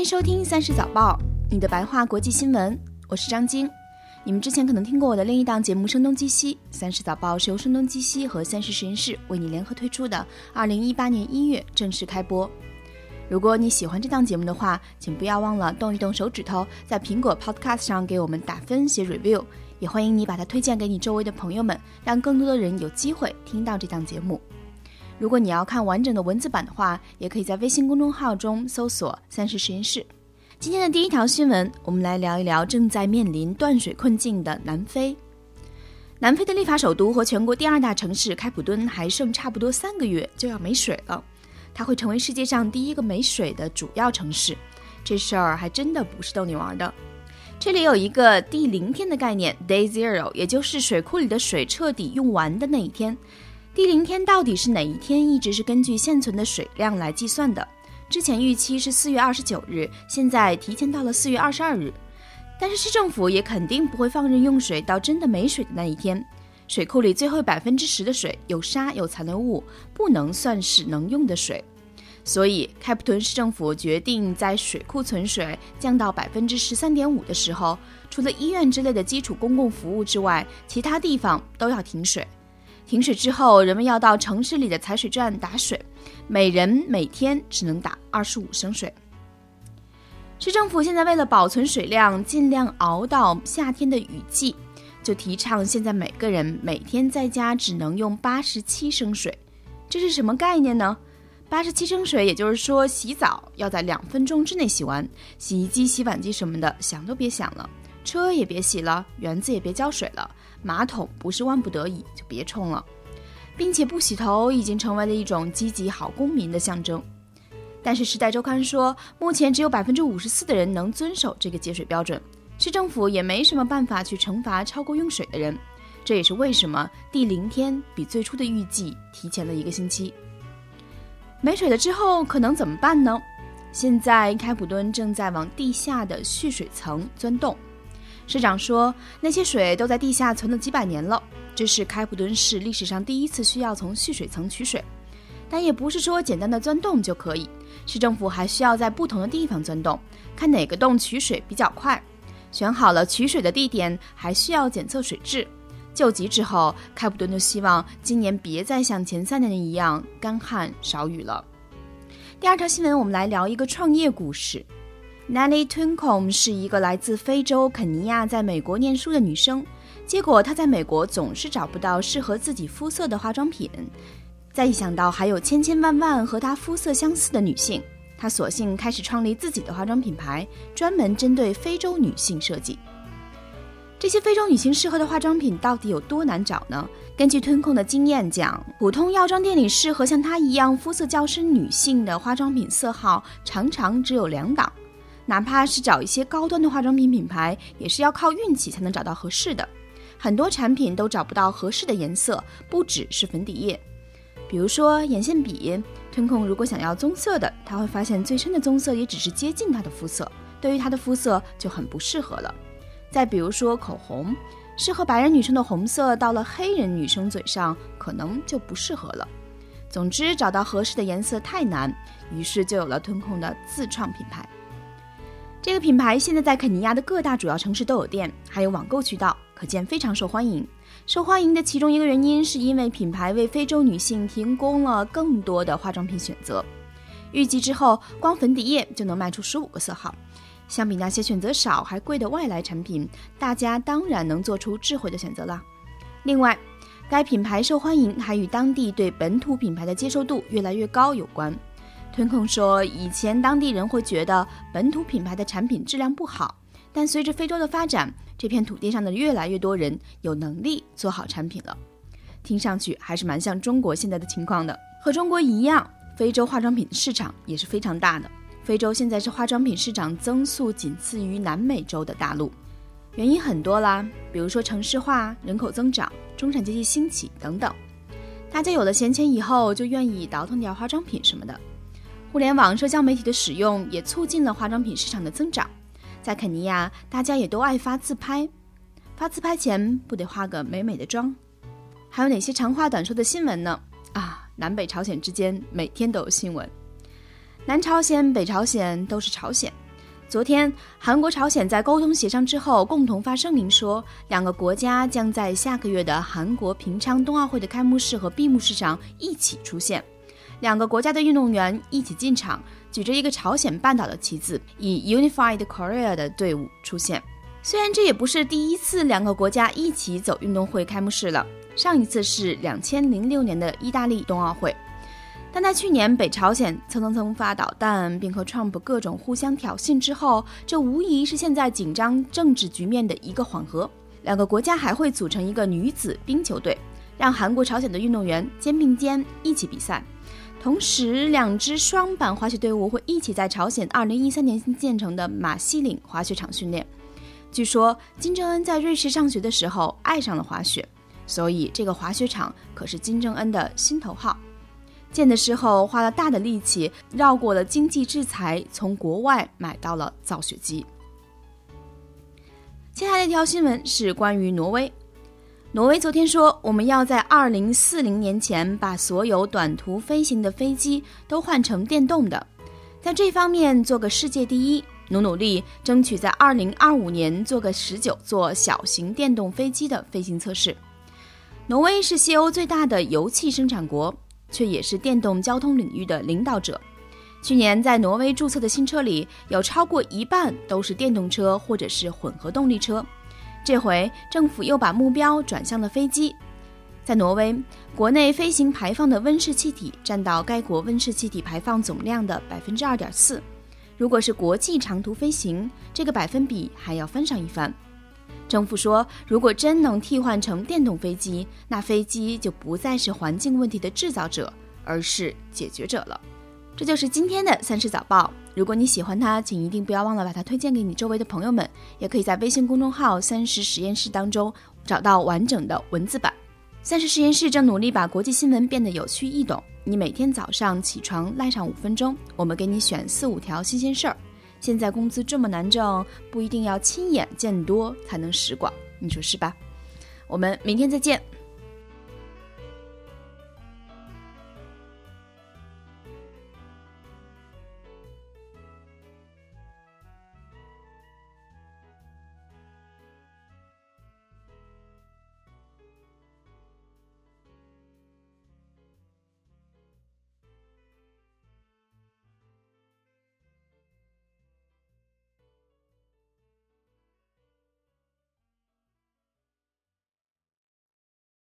欢迎收听三十早报，你的白话国际新闻，我是张晶。你们之前可能听过我的另一档节目《声东击西》，三十早报是由声东击西和三十实验室为你联合推出的。二零一八年一月正式开播。如果你喜欢这档节目的话，请不要忘了动一动手指头，在苹果 Podcast 上给我们打分、写 review。也欢迎你把它推荐给你周围的朋友们，让更多的人有机会听到这档节目。如果你要看完整的文字版的话，也可以在微信公众号中搜索“三十实验室”。今天的第一条新闻，我们来聊一聊正在面临断水困境的南非。南非的立法首都和全国第二大城市开普敦还剩差不多三个月就要没水了，它会成为世界上第一个没水的主要城市。这事儿还真的不是逗你玩的。这里有一个第零天的概念，Day Zero，也就是水库里的水彻底用完的那一天。第零天到底是哪一天，一直是根据现存的水量来计算的。之前预期是四月二十九日，现在提前到了四月二十二日。但是市政府也肯定不会放任用水到真的没水的那一天。水库里最后百分之十的水有沙有残留物，不能算是能用的水。所以，开普敦市政府决定在水库存水降到百分之十三点五的时候，除了医院之类的基础公共服务之外，其他地方都要停水。停水之后，人们要到城市里的采水站打水，每人每天只能打二十五升水。市政府现在为了保存水量，尽量熬到夏天的雨季，就提倡现在每个人每天在家只能用八十七升水。这是什么概念呢？八十七升水，也就是说，洗澡要在两分钟之内洗完，洗衣机、洗碗机什么的想都别想了，车也别洗了，园子也别浇水了，马桶不是万不得已就别冲了，并且不洗头已经成为了一种积极好公民的象征。但是《时代周刊》说，目前只有百分之五十四的人能遵守这个节水标准，市政府也没什么办法去惩罚超过用水的人。这也是为什么第零天比最初的预计提前了一个星期。没水了之后可能怎么办呢？现在开普敦正在往地下的蓄水层钻洞。市长说，那些水都在地下存了几百年了，这是开普敦市历史上第一次需要从蓄水层取水。但也不是说简单的钻洞就可以，市政府还需要在不同的地方钻洞，看哪个洞取水比较快。选好了取水的地点，还需要检测水质。救急之后，开普敦就希望今年别再像前三年一样干旱少雨了。第二条新闻，我们来聊一个创业故事。Nanny Twinkle 是一个来自非洲肯尼亚，在美国念书的女生。结果她在美国总是找不到适合自己肤色的化妆品。再一想到还有千千万万和她肤色相似的女性，她索性开始创立自己的化妆品牌，专门针对非洲女性设计。这些非洲女性适合的化妆品到底有多难找呢？根据吞控的经验讲，普通药妆店里适合像她一样肤色较深女性的化妆品色号常常只有两档，哪怕是找一些高端的化妆品品牌，也是要靠运气才能找到合适的。很多产品都找不到合适的颜色，不只是粉底液，比如说眼线笔，吞控如果想要棕色的，他会发现最深的棕色也只是接近他的肤色，对于他的肤色就很不适合了。再比如说口红，适合白人女生的红色，到了黑人女生嘴上可能就不适合了。总之，找到合适的颜色太难，于是就有了吞控的自创品牌。这个品牌现在在肯尼亚的各大主要城市都有店，还有网购渠道，可见非常受欢迎。受欢迎的其中一个原因，是因为品牌为非洲女性提供了更多的化妆品选择。预计之后，光粉底液就能卖出十五个色号。相比那些选择少还贵的外来产品，大家当然能做出智慧的选择了。另外，该品牌受欢迎还与当地对本土品牌的接受度越来越高有关。吞控说，以前当地人会觉得本土品牌的产品质量不好，但随着非洲的发展，这片土地上的越来越多人有能力做好产品了。听上去还是蛮像中国现在的情况的。和中国一样，非洲化妆品市场也是非常大的。非洲现在是化妆品市场增速仅次于南美洲的大陆，原因很多啦，比如说城市化、人口增长、中产阶级兴起等等。大家有了闲钱以后，就愿意倒腾点化妆品什么的。互联网、社交媒体的使用也促进了化妆品市场的增长。在肯尼亚，大家也都爱发自拍，发自拍前不得化个美美的妆？还有哪些长话短说的新闻呢？啊，南北朝鲜之间每天都有新闻。南朝鲜、北朝鲜都是朝鲜，昨天，韩国、朝鲜在沟通协商之后，共同发声明说，两个国家将在下个月的韩国平昌冬奥会的开幕式和闭幕式上一起出现。两个国家的运动员一起进场，举着一个朝鲜半岛的旗子，以 Unified Korea 的队伍出现。虽然这也不是第一次两个国家一起走运动会开幕式了，上一次是两千零六年的意大利冬奥会。但在去年北朝鲜蹭蹭蹭发导弹，并和 Trump 各种互相挑衅之后，这无疑是现在紧张政治局面的一个缓和。两个国家还会组成一个女子冰球队，让韩国、朝鲜的运动员肩并肩一起比赛。同时，两支双板滑雪队伍会一起在朝鲜2013年新建成的马西岭滑雪场训练。据说金正恩在瑞士上学的时候爱上了滑雪，所以这个滑雪场可是金正恩的心头好。建的时候花了大的力气，绕过了经济制裁，从国外买到了造雪机。接下来一条新闻是关于挪威。挪威昨天说，我们要在二零四零年前把所有短途飞行的飞机都换成电动的，在这方面做个世界第一，努努力争取在二零二五年做个十九座小型电动飞机的飞行测试。挪威是西欧最大的油气生产国。却也是电动交通领域的领导者。去年在挪威注册的新车里，有超过一半都是电动车或者是混合动力车。这回政府又把目标转向了飞机。在挪威，国内飞行排放的温室气体占到该国温室气体排放总量的百分之二点四。如果是国际长途飞行，这个百分比还要翻上一番。政府说，如果真能替换成电动飞机，那飞机就不再是环境问题的制造者，而是解决者了。这就是今天的三十早报。如果你喜欢它，请一定不要忘了把它推荐给你周围的朋友们。也可以在微信公众号“三十实验室”当中找到完整的文字版。三十实验室正努力把国际新闻变得有趣易懂。你每天早上起床赖上五分钟，我们给你选四五条新鲜事儿。现在工资这么难挣，不一定要亲眼见多才能识广，你说是吧？我们明天再见。